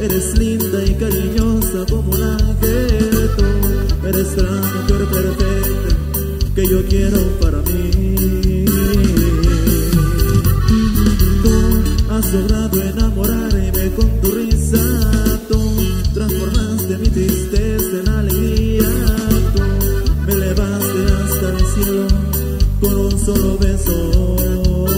Eres linda y cariñosa como una gueto. Eres la mujer perfecta que yo quiero para mí. Tú has logrado enamorarme con tu risa Tú transformaste mi tristeza en alegría Tú me elevaste hasta el cielo con un solo beso.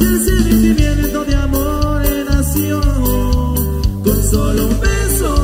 ese sentimiento de amor nació con solo un beso.